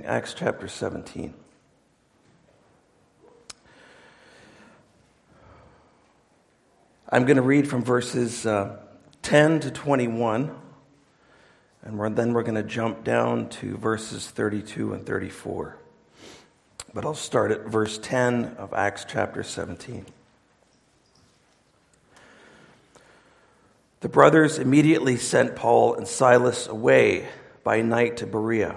Acts chapter 17. I'm going to read from verses uh, 10 to 21, and we're, then we're going to jump down to verses 32 and 34. But I'll start at verse 10 of Acts chapter 17. The brothers immediately sent Paul and Silas away by night to Berea.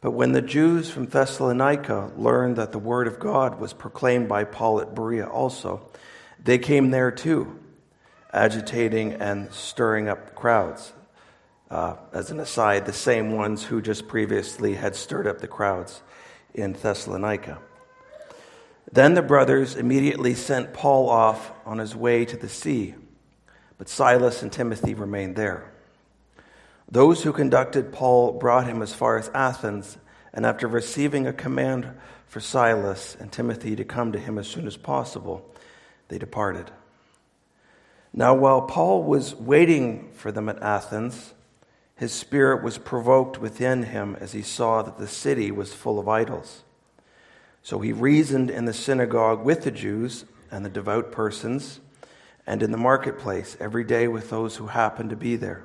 But when the Jews from Thessalonica learned that the word of God was proclaimed by Paul at Berea also, they came there too, agitating and stirring up crowds. Uh, as an aside, the same ones who just previously had stirred up the crowds in Thessalonica. Then the brothers immediately sent Paul off on his way to the sea, but Silas and Timothy remained there. Those who conducted Paul brought him as far as Athens, and after receiving a command for Silas and Timothy to come to him as soon as possible, they departed. Now, while Paul was waiting for them at Athens, his spirit was provoked within him as he saw that the city was full of idols. So he reasoned in the synagogue with the Jews and the devout persons, and in the marketplace every day with those who happened to be there.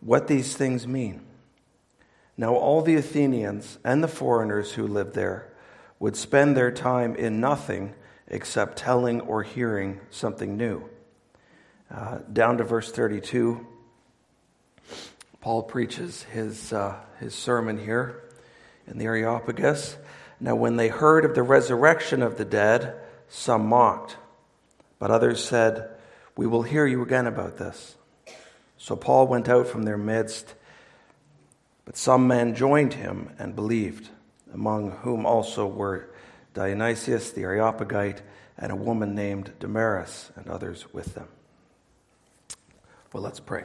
what these things mean. Now, all the Athenians and the foreigners who lived there would spend their time in nothing except telling or hearing something new. Uh, down to verse 32, Paul preaches his, uh, his sermon here in the Areopagus. Now, when they heard of the resurrection of the dead, some mocked, but others said, We will hear you again about this. So Paul went out from their midst, but some men joined him and believed, among whom also were Dionysius the Areopagite and a woman named Damaris, and others with them. Well, let's pray.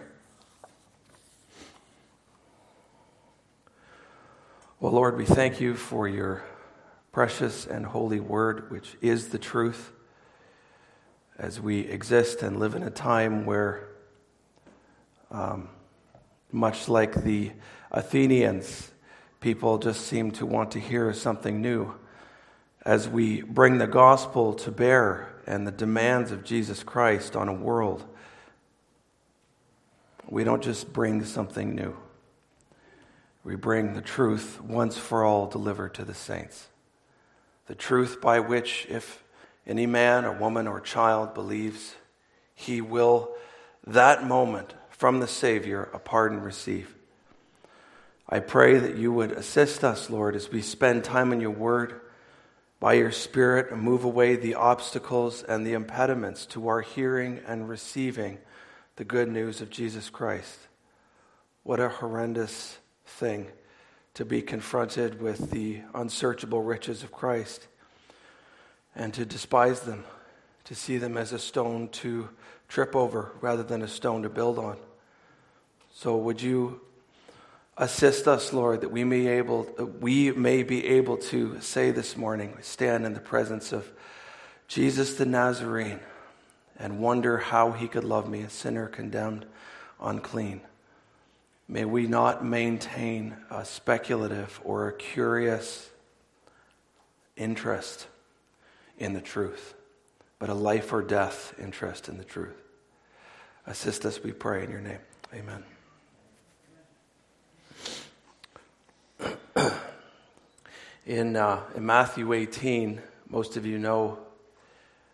Well, Lord, we thank you for your precious and holy word, which is the truth. As we exist and live in a time where um, much like the Athenians, people just seem to want to hear something new. As we bring the gospel to bear and the demands of Jesus Christ on a world, we don't just bring something new. We bring the truth once for all delivered to the saints. The truth by which, if any man or woman or child believes, he will, that moment, from the Savior a pardon receive. I pray that you would assist us, Lord, as we spend time in your word by your Spirit and move away the obstacles and the impediments to our hearing and receiving the good news of Jesus Christ. What a horrendous thing to be confronted with the unsearchable riches of Christ and to despise them, to see them as a stone to trip over rather than a stone to build on. So would you assist us, Lord, that we may able we may be able to say this morning, stand in the presence of Jesus the Nazarene and wonder how he could love me, a sinner condemned, unclean. May we not maintain a speculative or a curious interest in the truth, but a life or death interest in the truth. Assist us, we pray, in your name. Amen. in, uh, in Matthew 18, Most of you know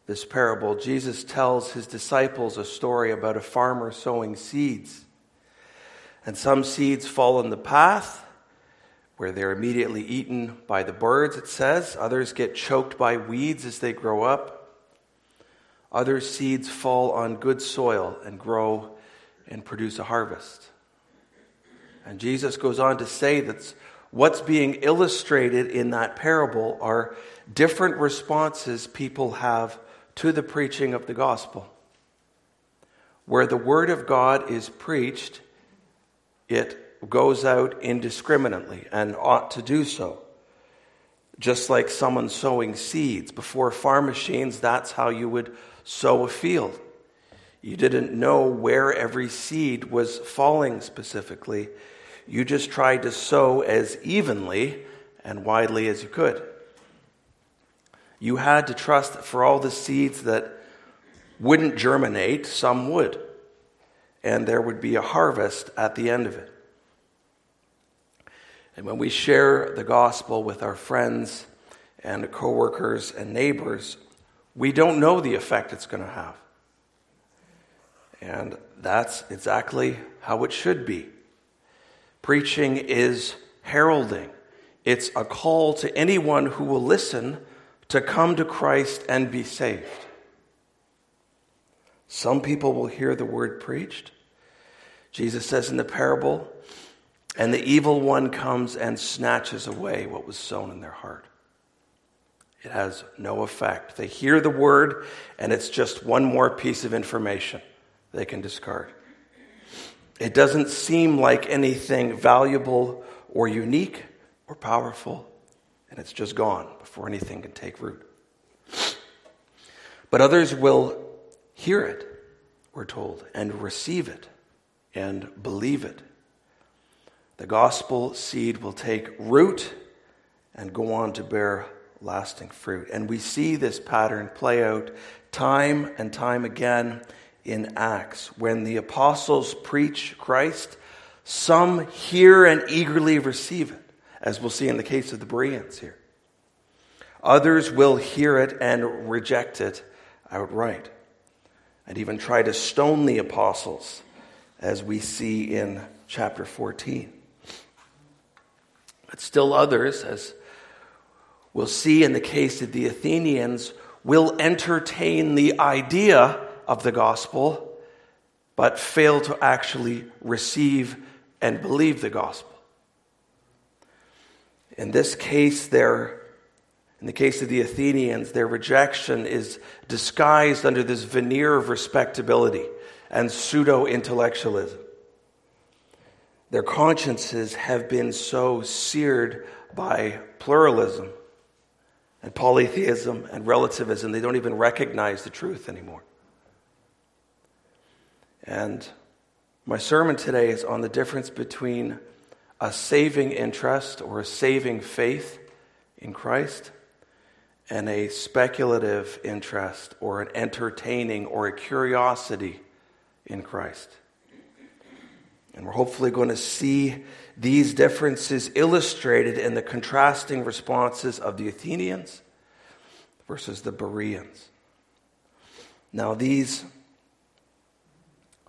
this parable. Jesus tells his disciples a story about a farmer sowing seeds. And some seeds fall in the path where they're immediately eaten by the birds, it says. Others get choked by weeds as they grow up. Other seeds fall on good soil and grow and produce a harvest. And Jesus goes on to say that what's being illustrated in that parable are different responses people have to the preaching of the gospel. Where the word of God is preached, it goes out indiscriminately and ought to do so. Just like someone sowing seeds. Before farm machines, that's how you would sow a field. You didn't know where every seed was falling specifically. You just tried to sow as evenly and widely as you could. You had to trust that for all the seeds that wouldn't germinate, some would and there would be a harvest at the end of it. And when we share the gospel with our friends and coworkers and neighbors, we don't know the effect it's going to have. And that's exactly how it should be. Preaching is heralding. It's a call to anyone who will listen to come to Christ and be saved. Some people will hear the word preached, Jesus says in the parable, and the evil one comes and snatches away what was sown in their heart. It has no effect. They hear the word, and it's just one more piece of information they can discard. It doesn't seem like anything valuable or unique or powerful, and it's just gone before anything can take root. But others will hear it, we're told, and receive it and believe it. The gospel seed will take root and go on to bear lasting fruit. And we see this pattern play out time and time again in Acts. When the apostles preach Christ, some hear and eagerly receive it, as we'll see in the case of the Bereans here. Others will hear it and reject it outright, and even try to stone the apostles as we see in chapter 14. But still others, as we'll see in the case of the Athenians, will entertain the idea of the gospel, but fail to actually receive and believe the gospel. In this case, their, in the case of the Athenians, their rejection is disguised under this veneer of respectability and pseudo intellectualism. Their consciences have been so seared by pluralism and polytheism and relativism, they don't even recognize the truth anymore. And my sermon today is on the difference between a saving interest or a saving faith in Christ and a speculative interest or an entertaining or a curiosity in Christ. And we're hopefully going to see these differences illustrated in the contrasting responses of the Athenians versus the Bereans. Now, these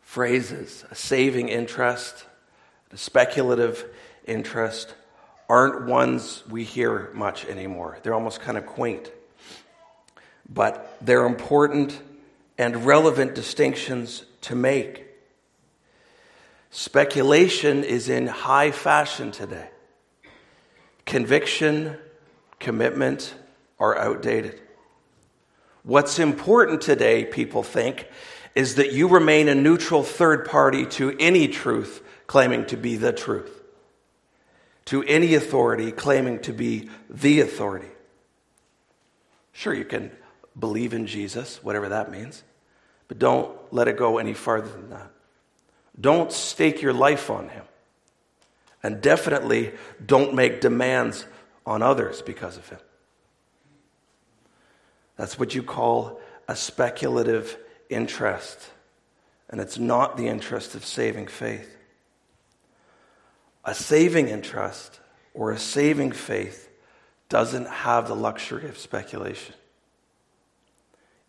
phrases, a saving interest, a speculative interest, aren't ones we hear much anymore. They're almost kind of quaint. But they're important and relevant distinctions to make. Speculation is in high fashion today. Conviction, commitment are outdated. What's important today, people think, is that you remain a neutral third party to any truth claiming to be the truth, to any authority claiming to be the authority. Sure, you can believe in Jesus, whatever that means. But don't let it go any farther than that. Don't stake your life on him. And definitely don't make demands on others because of him. That's what you call a speculative interest. And it's not the interest of saving faith. A saving interest or a saving faith doesn't have the luxury of speculation.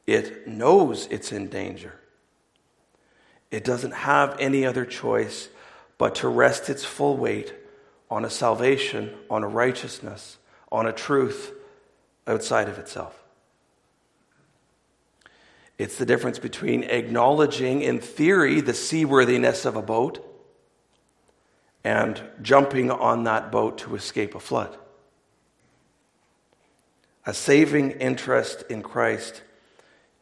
It knows it's in danger. It doesn't have any other choice but to rest its full weight on a salvation, on a righteousness, on a truth outside of itself. It's the difference between acknowledging, in theory, the seaworthiness of a boat and jumping on that boat to escape a flood. A saving interest in Christ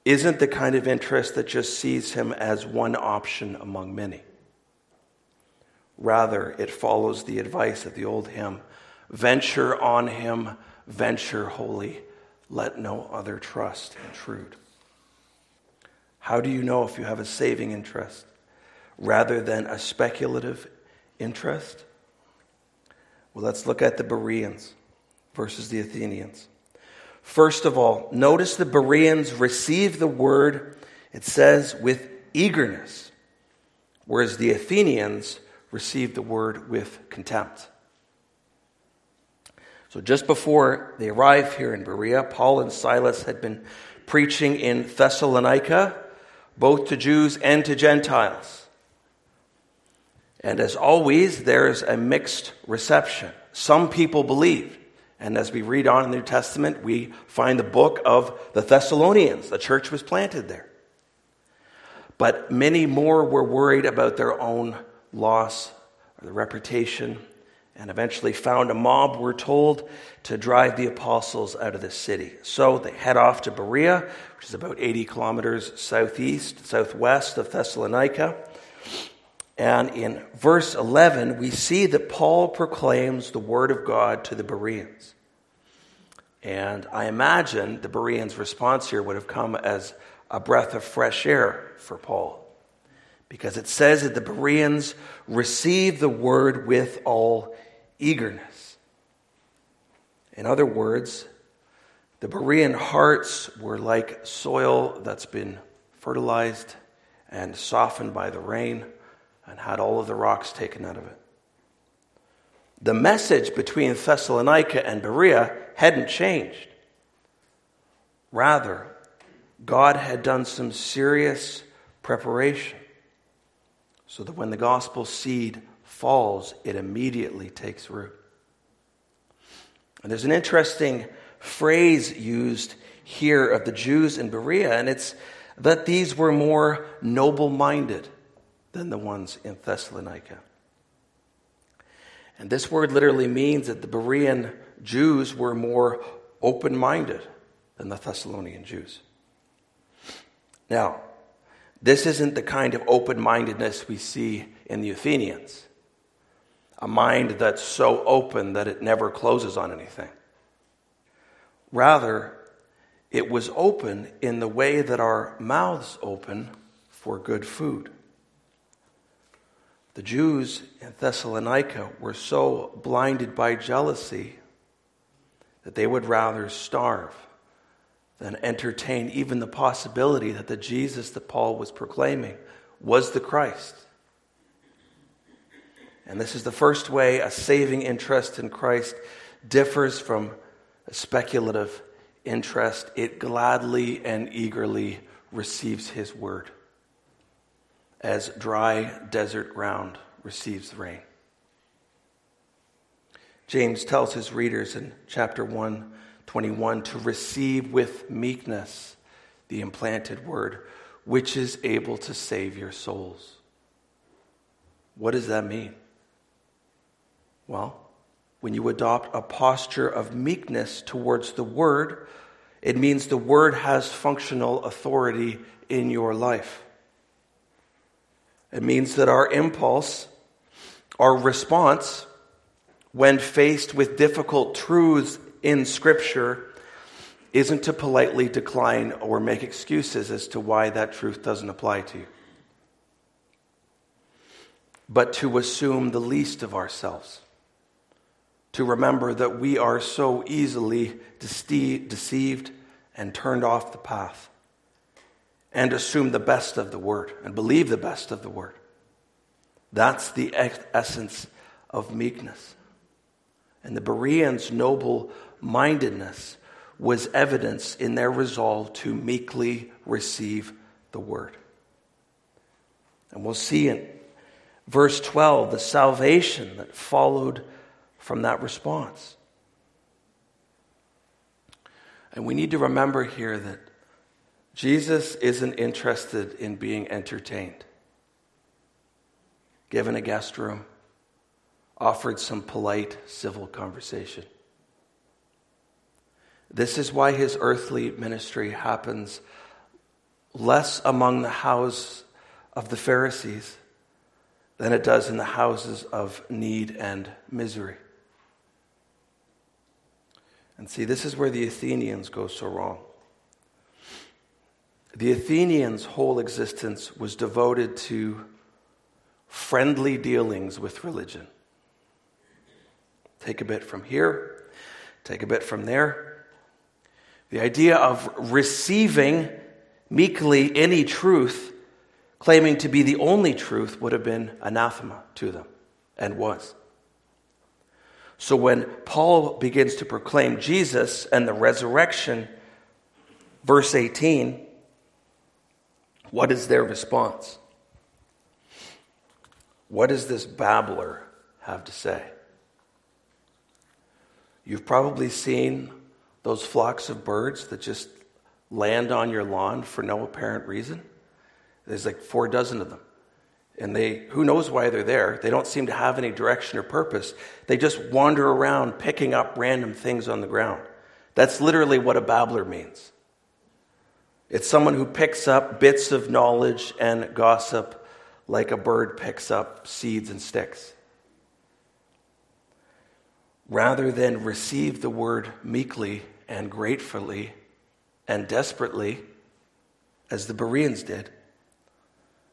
isn't the kind of interest that just sees him as one option among many. Rather, it follows the advice of the old hymn venture on him, venture wholly, let no other trust intrude. How do you know if you have a saving interest rather than a speculative interest? Well, let's look at the Bereans versus the Athenians. First of all, notice the Bereans receive the word, it says, with eagerness, whereas the Athenians received the word with contempt. So, just before they arrive here in Berea, Paul and Silas had been preaching in Thessalonica, both to Jews and to Gentiles. And as always, there's a mixed reception. Some people believed. And as we read on in the New Testament, we find the book of the Thessalonians. The church was planted there. But many more were worried about their own loss or the reputation, and eventually found a mob, we're told, to drive the apostles out of the city. So they head off to Berea, which is about 80 kilometers southeast, southwest of Thessalonica. And in verse 11, we see that Paul proclaims the word of God to the Bereans. And I imagine the Bereans' response here would have come as a breath of fresh air for Paul because it says that the Bereans received the word with all eagerness. In other words, the Berean hearts were like soil that's been fertilized and softened by the rain and had all of the rocks taken out of it. The message between Thessalonica and Berea hadn't changed. Rather, God had done some serious preparation so that when the gospel seed falls, it immediately takes root. And there's an interesting phrase used here of the Jews in Berea, and it's that these were more noble minded than the ones in Thessalonica. And this word literally means that the Berean Jews were more open minded than the Thessalonian Jews. Now, this isn't the kind of open mindedness we see in the Athenians, a mind that's so open that it never closes on anything. Rather, it was open in the way that our mouths open for good food. The Jews in Thessalonica were so blinded by jealousy that they would rather starve than entertain even the possibility that the Jesus that Paul was proclaiming was the Christ. And this is the first way a saving interest in Christ differs from a speculative interest. It gladly and eagerly receives his word as dry desert ground receives rain. James tells his readers in chapter 1 21 to receive with meekness the implanted word, which is able to save your souls. What does that mean? Well, when you adopt a posture of meekness towards the word, it means the word has functional authority in your life. It means that our impulse, our response, when faced with difficult truths in Scripture isn't to politely decline or make excuses as to why that truth doesn't apply to you, but to assume the least of ourselves. To remember that we are so easily deceived and turned off the path, and assume the best of the word and believe the best of the word. That's the essence of meekness. And the Bereans' noble mindedness was evidence in their resolve to meekly receive the word. And we'll see in verse 12 the salvation that followed from that response. And we need to remember here that Jesus isn't interested in being entertained, given a guest room, offered some polite civil conversation. This is why his earthly ministry happens less among the house of the Pharisees than it does in the houses of need and misery. And see, this is where the Athenians go so wrong. The Athenians' whole existence was devoted to friendly dealings with religion. Take a bit from here, take a bit from there. The idea of receiving meekly any truth, claiming to be the only truth, would have been anathema to them, and was. So when Paul begins to proclaim Jesus and the resurrection, verse 18, what is their response? What does this babbler have to say? You've probably seen those flocks of birds that just land on your lawn for no apparent reason. There's like four dozen of them. And they, who knows why they're there? They don't seem to have any direction or purpose. They just wander around picking up random things on the ground. That's literally what a babbler means. It's someone who picks up bits of knowledge and gossip like a bird picks up seeds and sticks. Rather than receive the word meekly and gratefully and desperately, as the Bereans did,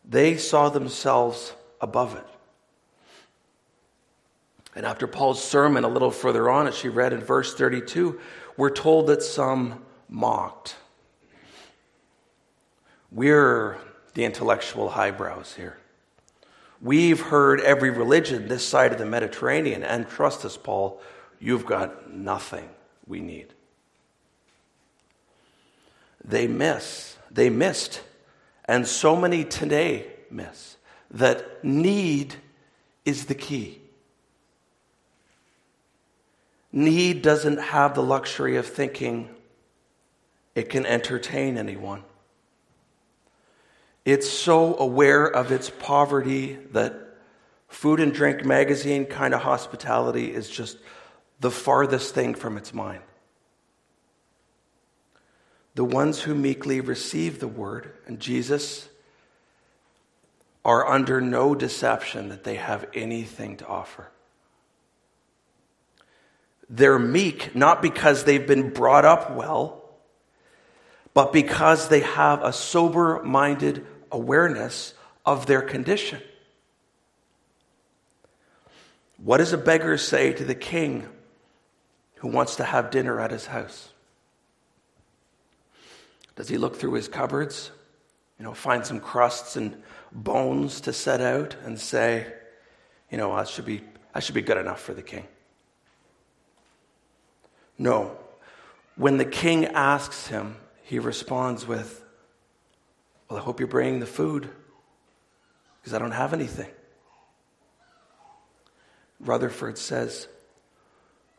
they saw themselves above it. And after Paul's sermon, a little further on, as she read in verse 32, we're told that some mocked. We're the intellectual highbrows here. We've heard every religion this side of the Mediterranean, and trust us, Paul, you've got nothing we need. They miss, they missed and so many today miss that need is the key. Need doesn't have the luxury of thinking it can entertain anyone. It's so aware of its poverty that Food and Drink magazine kind of hospitality is just the farthest thing from its mind. The ones who meekly receive the word and Jesus are under no deception that they have anything to offer. They're meek not because they've been brought up well, but because they have a sober minded awareness of their condition. What does a beggar say to the king who wants to have dinner at his house? Does he look through his cupboards, you know, find some crusts and bones to set out and say, you know, I should be, I should be good enough for the king? No. When the king asks him, he responds with, Well, I hope you're bringing the food because I don't have anything. Rutherford says,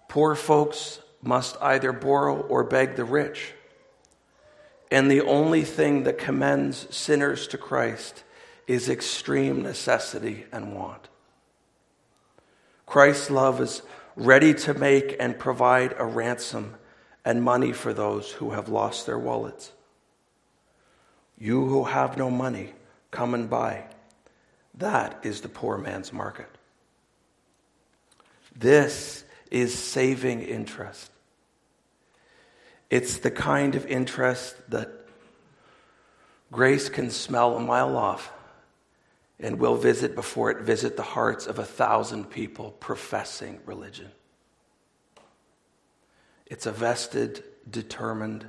Poor folks must either borrow or beg the rich. And the only thing that commends sinners to Christ is extreme necessity and want. Christ's love is ready to make and provide a ransom and money for those who have lost their wallets. You who have no money, come and buy. That is the poor man's market. This is saving interest. It's the kind of interest that grace can smell a mile off and will visit before it visit the hearts of a thousand people professing religion. It's a vested, determined,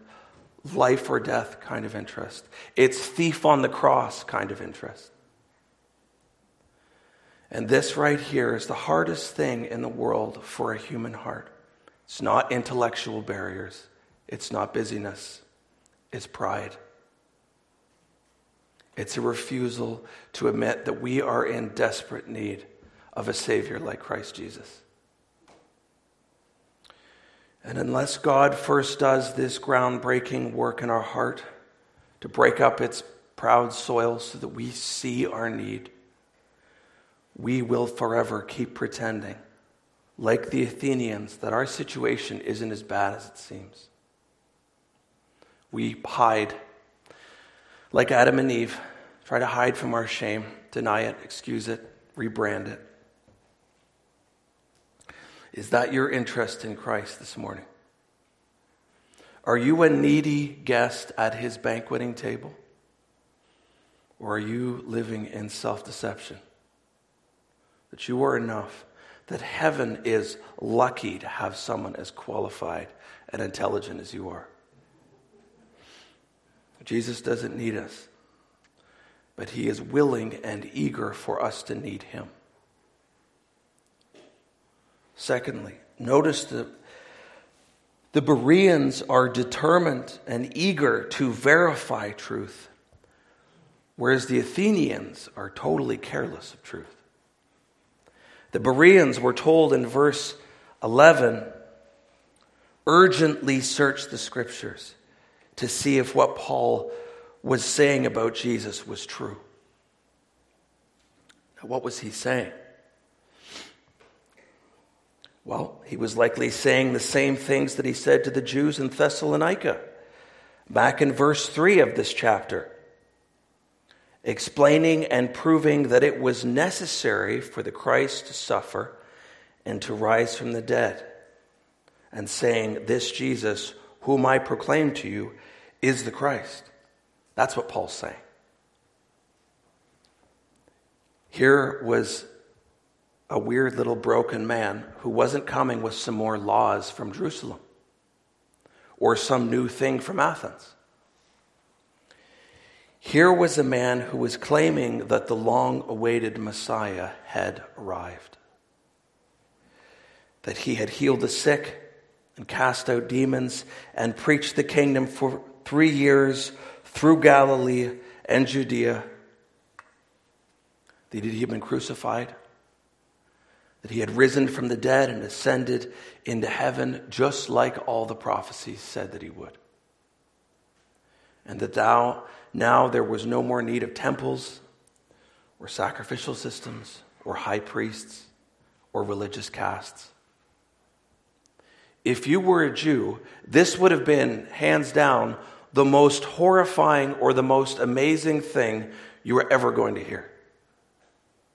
life or death kind of interest. It's thief on the cross kind of interest. And this right here is the hardest thing in the world for a human heart. It's not intellectual barriers, it's not busyness, it's pride. It's a refusal to admit that we are in desperate need of a Savior like Christ Jesus. And unless God first does this groundbreaking work in our heart to break up its proud soil so that we see our need, we will forever keep pretending, like the Athenians, that our situation isn't as bad as it seems. We hide, like Adam and Eve, try to hide from our shame, deny it, excuse it, rebrand it. Is that your interest in Christ this morning? Are you a needy guest at his banqueting table? Or are you living in self deception? That you are enough, that heaven is lucky to have someone as qualified and intelligent as you are. Jesus doesn't need us, but he is willing and eager for us to need him. Secondly, notice that the Bereans are determined and eager to verify truth, whereas the Athenians are totally careless of truth. The Bereans were told in verse 11 urgently search the scriptures to see if what Paul was saying about Jesus was true. Now, what was he saying? Well, he was likely saying the same things that he said to the Jews in Thessalonica, back in verse 3 of this chapter, explaining and proving that it was necessary for the Christ to suffer and to rise from the dead, and saying, This Jesus, whom I proclaim to you, is the Christ. That's what Paul's saying. Here was a weird little broken man who wasn't coming with some more laws from Jerusalem or some new thing from Athens. Here was a man who was claiming that the long awaited Messiah had arrived, that he had healed the sick and cast out demons and preached the kingdom for three years through Galilee and Judea, that he had been crucified that he had risen from the dead and ascended into heaven, just like all the prophecies said that he would. And that thou, now there was no more need of temples or sacrificial systems or high priests or religious castes. If you were a Jew, this would have been, hands down, the most horrifying or the most amazing thing you were ever going to hear.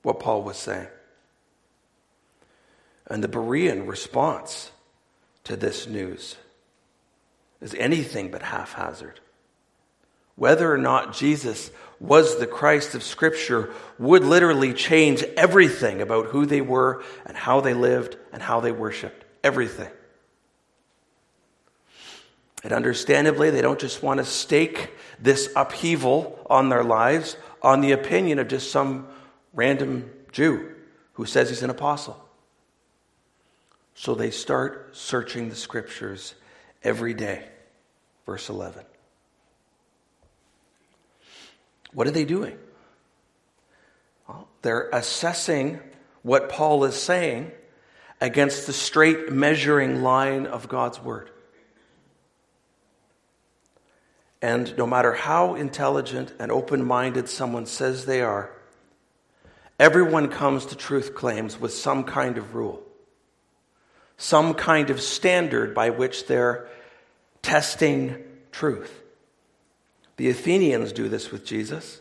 What Paul was saying. And the Berean response to this news is anything but haphazard. Whether or not Jesus was the Christ of Scripture would literally change everything about who they were and how they lived and how they worshiped. Everything. And understandably, they don't just want to stake this upheaval on their lives on the opinion of just some random Jew who says he's an apostle. So they start searching the scriptures every day. Verse 11. What are they doing? Well, they're assessing what Paul is saying against the straight measuring line of God's word. And no matter how intelligent and open minded someone says they are, everyone comes to truth claims with some kind of rule some kind of standard by which they're testing truth. The Athenians do this with Jesus.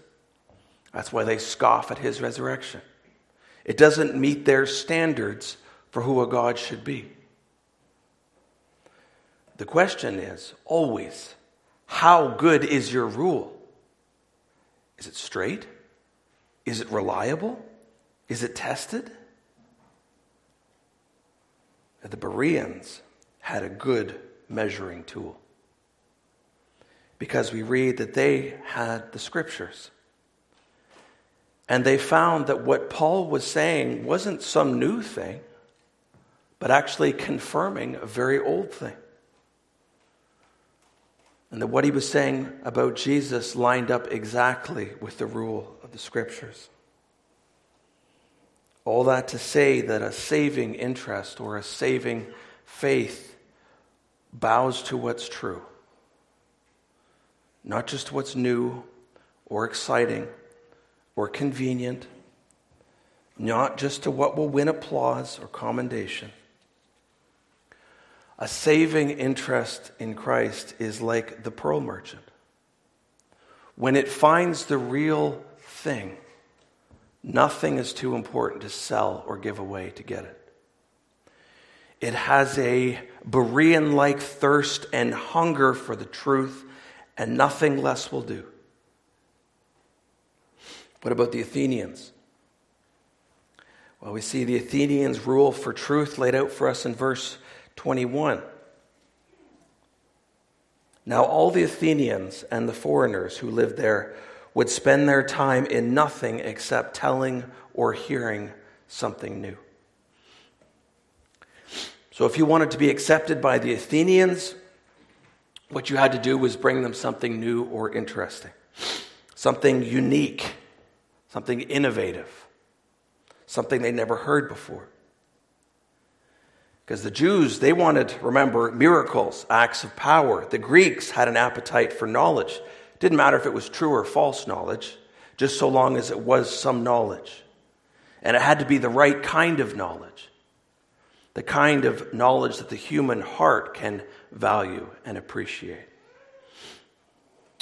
That's why they scoff at his resurrection. It doesn't meet their standards for who a God should be. The question is always how good is your rule? Is it straight? Is it reliable? Is it tested? the Bereans had a good measuring tool. Because we read that they had the scriptures. And they found that what Paul was saying wasn't some new thing, but actually confirming a very old thing. And that what he was saying about Jesus lined up exactly with the rule of the scriptures. All that to say that a saving interest or a saving faith bows to what's true, not just what's new or exciting or convenient, not just to what will win applause or commendation. A saving interest in Christ is like the pearl merchant. When it finds the real thing, nothing is too important to sell or give away to get it. It has a Berean like thirst and hunger for the truth, and nothing less will do. What about the Athenians? Well, we see the Athenians' rule for truth laid out for us in verse 21. Now, all the Athenians and the foreigners who lived there would spend their time in nothing except telling or hearing something new. So, if you wanted to be accepted by the Athenians, what you had to do was bring them something new or interesting, something unique, something innovative, something they never heard before. Because the Jews, they wanted, remember, miracles, acts of power. The Greeks had an appetite for knowledge. Didn't matter if it was true or false knowledge, just so long as it was some knowledge. And it had to be the right kind of knowledge, the kind of knowledge that the human heart can value and appreciate.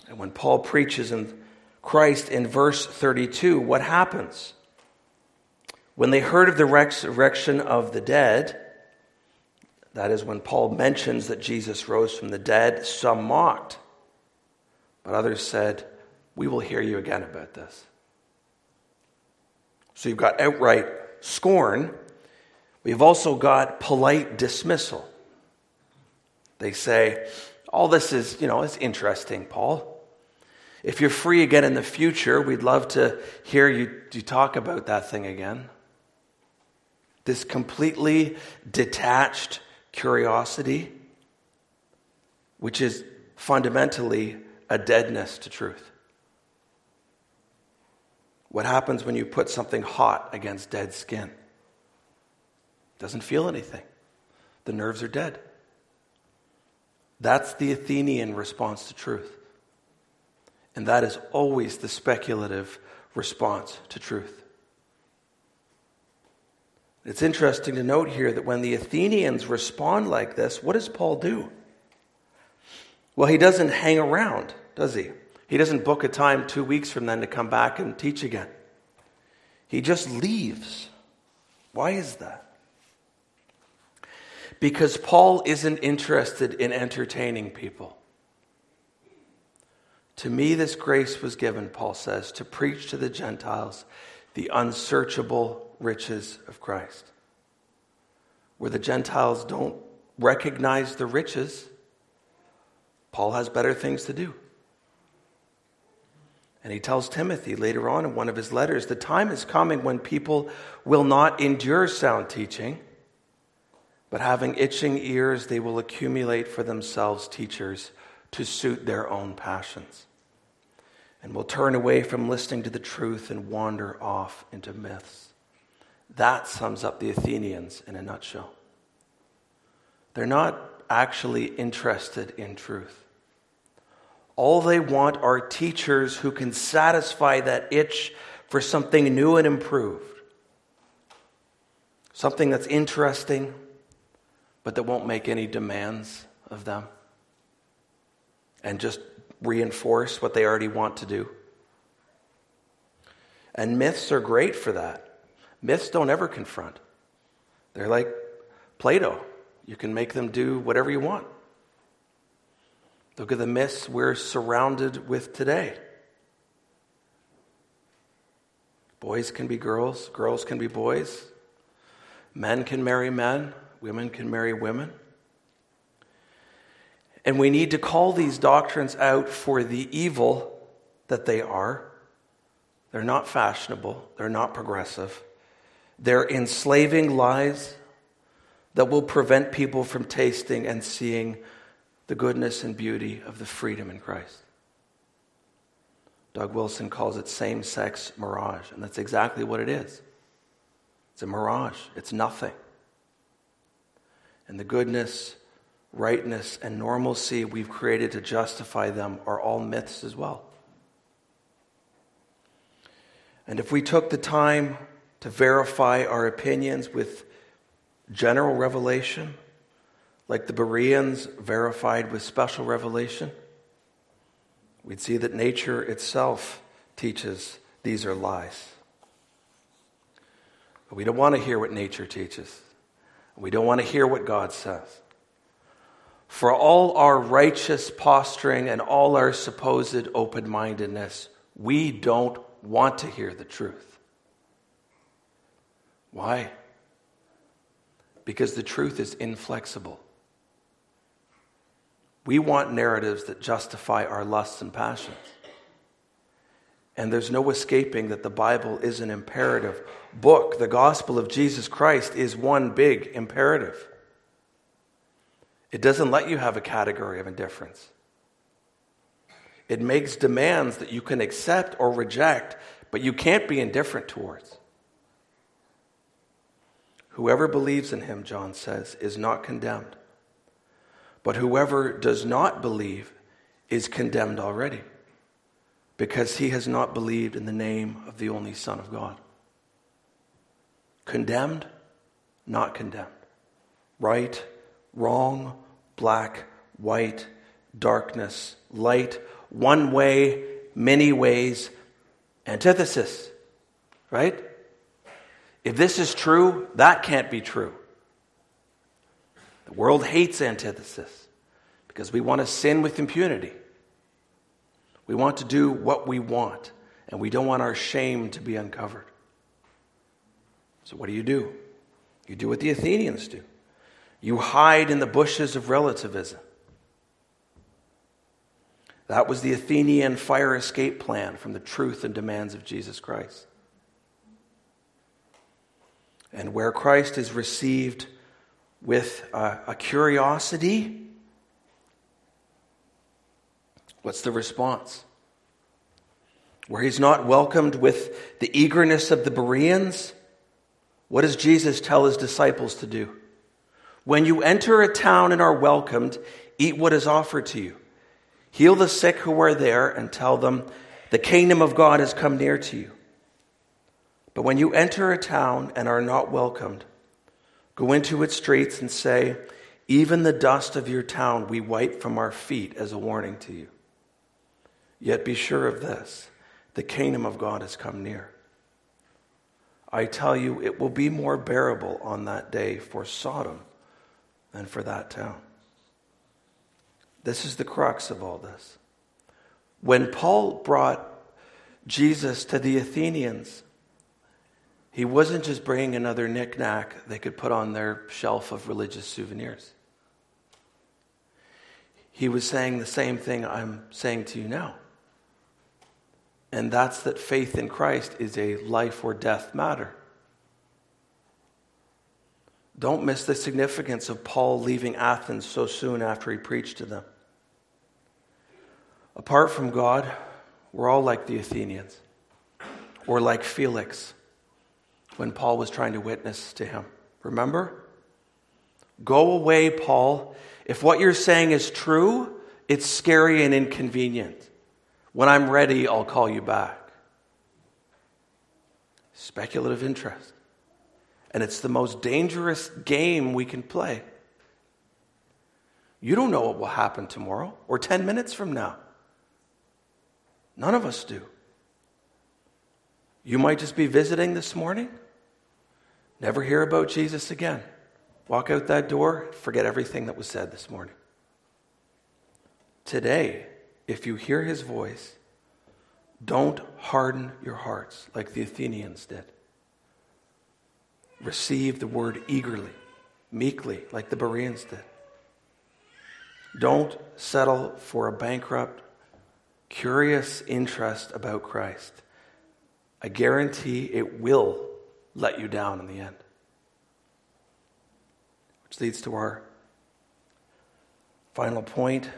And when Paul preaches in Christ in verse 32, what happens? When they heard of the resurrection of the dead, that is when Paul mentions that Jesus rose from the dead, some mocked, but others said, We will hear you again about this. So you've got outright scorn. We've also got polite dismissal. They say, All this is, you know, it's interesting, Paul. If you're free again in the future, we'd love to hear you, you talk about that thing again. This completely detached curiosity, which is fundamentally a deadness to truth. What happens when you put something hot against dead skin? Doesn't feel anything. The nerves are dead. That's the Athenian response to truth. And that is always the speculative response to truth. It's interesting to note here that when the Athenians respond like this, what does Paul do? Well, he doesn't hang around, does he? He doesn't book a time two weeks from then to come back and teach again. He just leaves. Why is that? Because Paul isn't interested in entertaining people. To me, this grace was given, Paul says, to preach to the Gentiles the unsearchable riches of Christ. Where the Gentiles don't recognize the riches, Paul has better things to do. And he tells Timothy later on in one of his letters the time is coming when people will not endure sound teaching, but having itching ears, they will accumulate for themselves teachers to suit their own passions and will turn away from listening to the truth and wander off into myths. That sums up the Athenians in a nutshell. They're not actually interested in truth. All they want are teachers who can satisfy that itch for something new and improved. Something that's interesting, but that won't make any demands of them. And just reinforce what they already want to do. And myths are great for that. Myths don't ever confront. They're like Play-Doh. You can make them do whatever you want. Look at the myths we're surrounded with today. Boys can be girls, girls can be boys, men can marry men, women can marry women. And we need to call these doctrines out for the evil that they are They're not fashionable. They're not progressive. They're enslaving lies that will prevent people from tasting and seeing the goodness and beauty of the freedom in Christ. Doug Wilson calls it same sex mirage, and that's exactly what it is. It's a mirage, it's nothing. And the goodness, rightness, and normalcy we've created to justify them are all myths as well. And if we took the time to verify our opinions with general revelation, like the Bereans verified with special revelation, we'd see that nature itself teaches these are lies. But we don't want to hear what nature teaches. We don't want to hear what God says. For all our righteous posturing and all our supposed open mindedness, we don't want to hear the truth. Why? Because the truth is inflexible. We want narratives that justify our lusts and passions. And there's no escaping that the Bible is an imperative book. The gospel of Jesus Christ is one big imperative. It doesn't let you have a category of indifference. It makes demands that you can accept or reject, but you can't be indifferent towards. Whoever believes in him, John says, is not condemned. But whoever does not believe is condemned already, because he has not believed in the name of the only Son of God. Condemned, not condemned. Right, wrong, black, white, darkness, light, one way, many ways, antithesis. Right? If this is true, that can't be true. The world hates antithesis because we want to sin with impunity. We want to do what we want, and we don't want our shame to be uncovered. So, what do you do? You do what the Athenians do you hide in the bushes of relativism. That was the Athenian fire escape plan from the truth and demands of Jesus Christ. And where Christ is received with a, a curiosity, what's the response? Where he's not welcomed with the eagerness of the Bereans, what does Jesus tell his disciples to do? When you enter a town and are welcomed, eat what is offered to you. Heal the sick who are there and tell them, The kingdom of God has come near to you. But when you enter a town and are not welcomed, go into its streets and say, Even the dust of your town we wipe from our feet as a warning to you. Yet be sure of this the kingdom of God has come near. I tell you, it will be more bearable on that day for Sodom than for that town. This is the crux of all this. When Paul brought Jesus to the Athenians, he wasn't just bringing another knickknack they could put on their shelf of religious souvenirs. He was saying the same thing I'm saying to you now. And that's that faith in Christ is a life or death matter. Don't miss the significance of Paul leaving Athens so soon after he preached to them. Apart from God, we're all like the Athenians, or like Felix when Paul was trying to witness to him. Remember? Go away, Paul. If what you're saying is true, it's scary and inconvenient. When I'm ready, I'll call you back. Speculative interest. And it's the most dangerous game we can play. You don't know what will happen tomorrow or 10 minutes from now. None of us do. You might just be visiting this morning, never hear about Jesus again. Walk out that door, forget everything that was said this morning. Today, if you hear his voice, don't harden your hearts like the Athenians did. Receive the word eagerly, meekly, like the Bereans did. Don't settle for a bankrupt, curious interest about Christ. I guarantee it will let you down in the end. Which leads to our final point.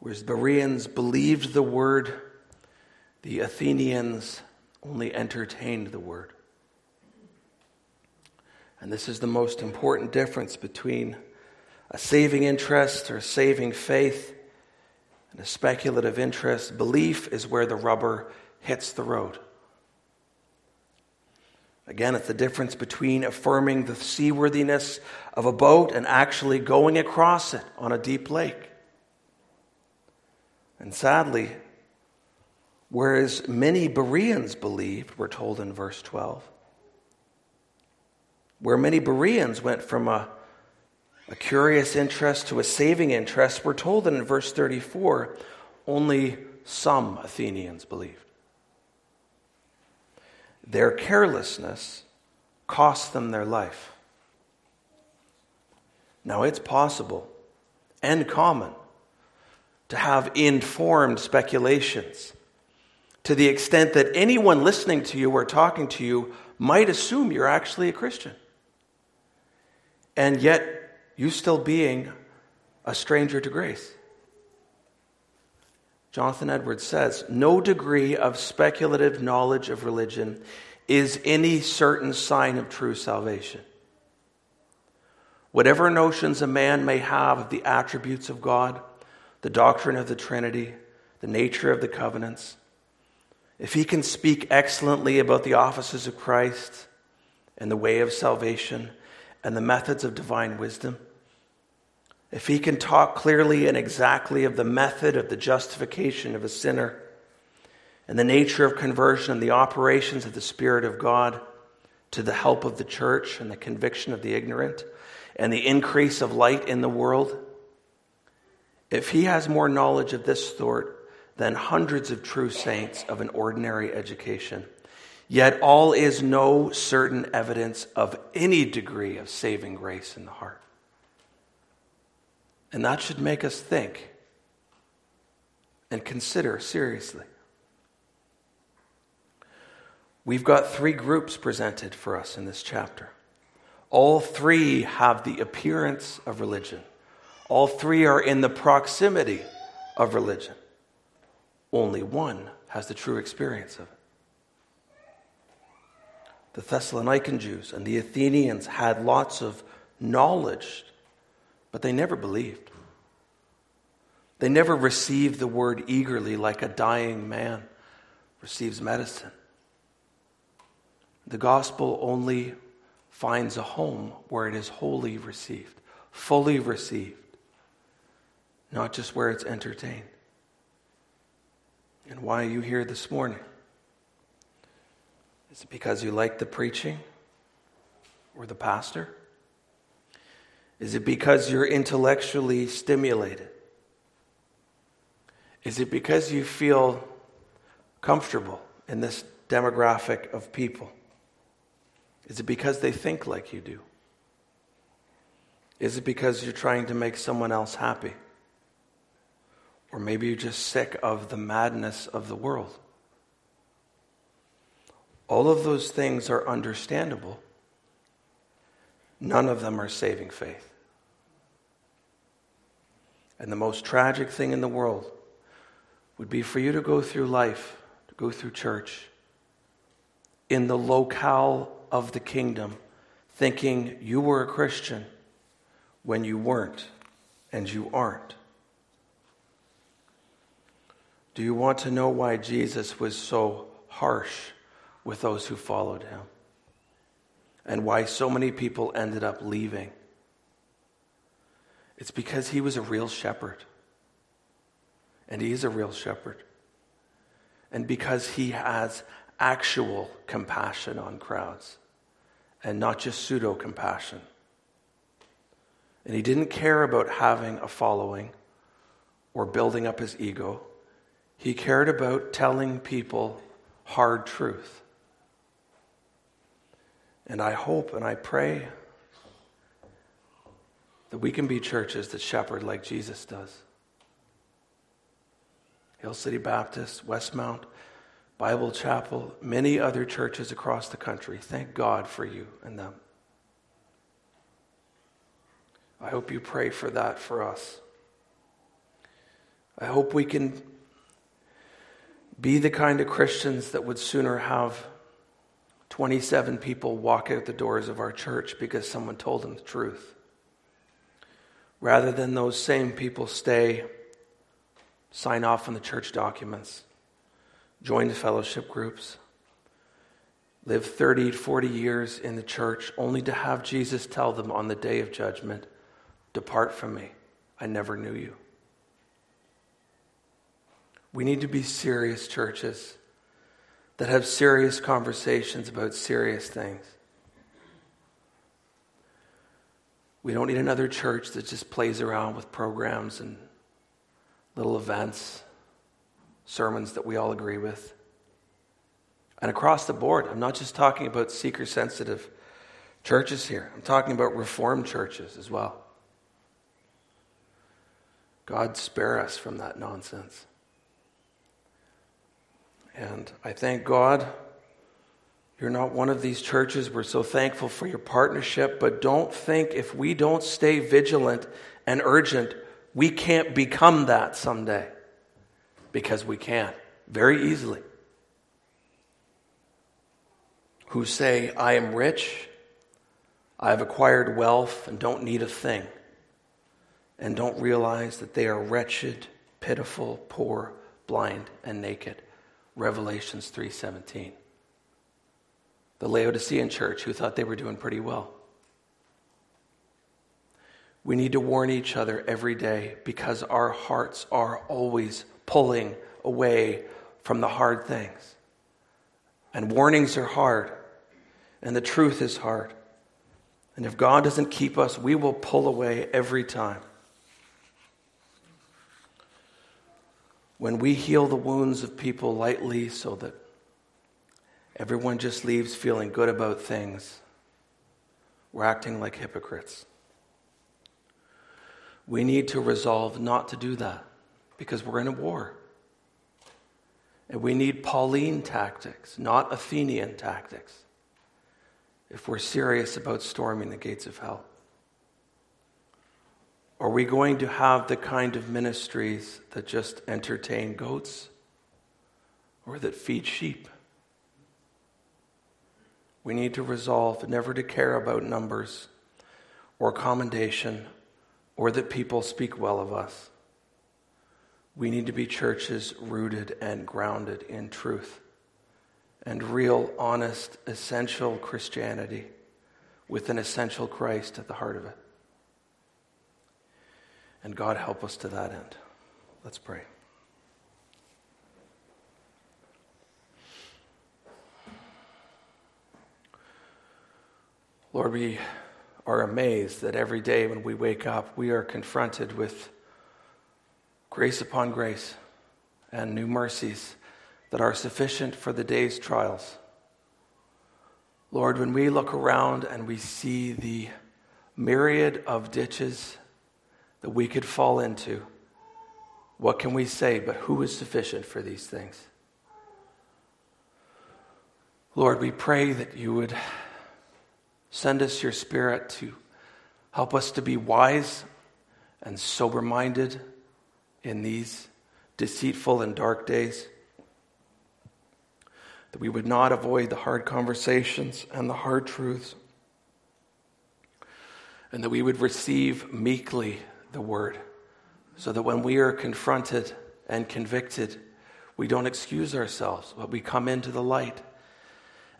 Whereas the Bereans believed the word, the Athenians only entertained the word. And this is the most important difference between a saving interest or a saving faith and a speculative interest. Belief is where the rubber hits the road. Again, it's the difference between affirming the seaworthiness of a boat and actually going across it on a deep lake. And sadly, whereas many Bereans believed, we're told in verse 12, where many Bereans went from a, a curious interest to a saving interest, we're told that in verse 34, only some Athenians believed. Their carelessness cost them their life. Now, it's possible and common to have informed speculations to the extent that anyone listening to you or talking to you might assume you're actually a Christian. And yet, you still being a stranger to grace. Jonathan Edwards says no degree of speculative knowledge of religion is any certain sign of true salvation. Whatever notions a man may have of the attributes of God, the doctrine of the Trinity, the nature of the covenants, if he can speak excellently about the offices of Christ and the way of salvation and the methods of divine wisdom, if he can talk clearly and exactly of the method of the justification of a sinner and the nature of conversion and the operations of the Spirit of God to the help of the church and the conviction of the ignorant and the increase of light in the world, if he has more knowledge of this sort than hundreds of true saints of an ordinary education, yet all is no certain evidence of any degree of saving grace in the heart. And that should make us think and consider seriously. We've got three groups presented for us in this chapter. All three have the appearance of religion. All three are in the proximity of religion. Only one has the true experience of it. The Thessalonican Jews and the Athenians had lots of knowledge, but they never believed. They never received the word eagerly like a dying man receives medicine. The gospel only finds a home where it is wholly received, fully received, not just where it's entertained. And why are you here this morning? Is it because you like the preaching or the pastor? Is it because you're intellectually stimulated? Is it because you feel comfortable in this demographic of people? Is it because they think like you do? Is it because you're trying to make someone else happy? Or maybe you're just sick of the madness of the world. All of those things are understandable. None of them are saving faith. And the most tragic thing in the world would be for you to go through life, to go through church, in the locale of the kingdom, thinking you were a Christian when you weren't and you aren't. Do you want to know why Jesus was so harsh with those who followed him? And why so many people ended up leaving? It's because he was a real shepherd. And he is a real shepherd. And because he has actual compassion on crowds and not just pseudo compassion. And he didn't care about having a following or building up his ego. He cared about telling people hard truth. And I hope and I pray that we can be churches that shepherd like Jesus does. Hill City Baptist, Westmount, Bible Chapel, many other churches across the country. Thank God for you and them. I hope you pray for that for us. I hope we can be the kind of Christians that would sooner have 27 people walk out the doors of our church because someone told them the truth, rather than those same people stay, sign off on the church documents, join the fellowship groups, live 30, 40 years in the church, only to have Jesus tell them on the day of judgment, Depart from me, I never knew you. We need to be serious churches that have serious conversations about serious things. We don't need another church that just plays around with programs and little events, sermons that we all agree with. And across the board, I'm not just talking about seeker sensitive churches here, I'm talking about reformed churches as well. God spare us from that nonsense. And I thank God you're not one of these churches. We're so thankful for your partnership, but don't think if we don't stay vigilant and urgent, we can't become that someday. Because we can, very easily. Who say, I am rich, I have acquired wealth, and don't need a thing and don't realize that they are wretched, pitiful, poor, blind, and naked. Revelations 3:17. The Laodicean church who thought they were doing pretty well. We need to warn each other every day because our hearts are always pulling away from the hard things. And warnings are hard, and the truth is hard. And if God doesn't keep us, we will pull away every time. When we heal the wounds of people lightly so that everyone just leaves feeling good about things, we're acting like hypocrites. We need to resolve not to do that because we're in a war. And we need Pauline tactics, not Athenian tactics, if we're serious about storming the gates of hell. Are we going to have the kind of ministries that just entertain goats or that feed sheep? We need to resolve never to care about numbers or commendation or that people speak well of us. We need to be churches rooted and grounded in truth and real, honest, essential Christianity with an essential Christ at the heart of it. And God help us to that end. Let's pray. Lord, we are amazed that every day when we wake up, we are confronted with grace upon grace and new mercies that are sufficient for the day's trials. Lord, when we look around and we see the myriad of ditches that we could fall into, what can we say but who is sufficient for these things? Lord, we pray that you would send us your spirit to help us to be wise and sober minded in these deceitful and dark days. That we would not avoid the hard conversations and the hard truths. And that we would receive meekly the word so that when we are confronted and convicted, we don't excuse ourselves, but we come into the light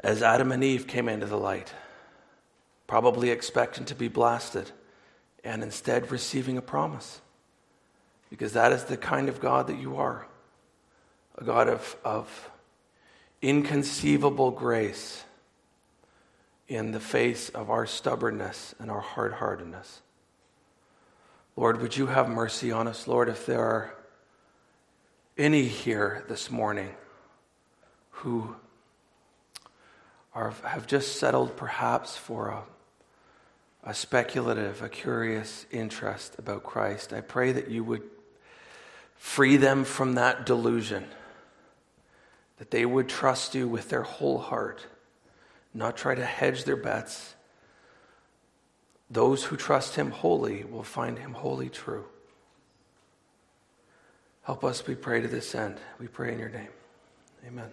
as Adam and Eve came into the light, probably expecting to be blasted and instead receiving a promise. Because that is the kind of God that you are a God of, of inconceivable grace in the face of our stubbornness and our hard heartedness. Lord, would you have mercy on us, Lord, if there are any here this morning who are, have just settled perhaps for a, a speculative, a curious interest about Christ. I pray that you would free them from that delusion that they would trust you with their whole heart, not try to hedge their bets. Those who trust him wholly will find him wholly true. Help us, we pray, to this end. We pray in your name. Amen.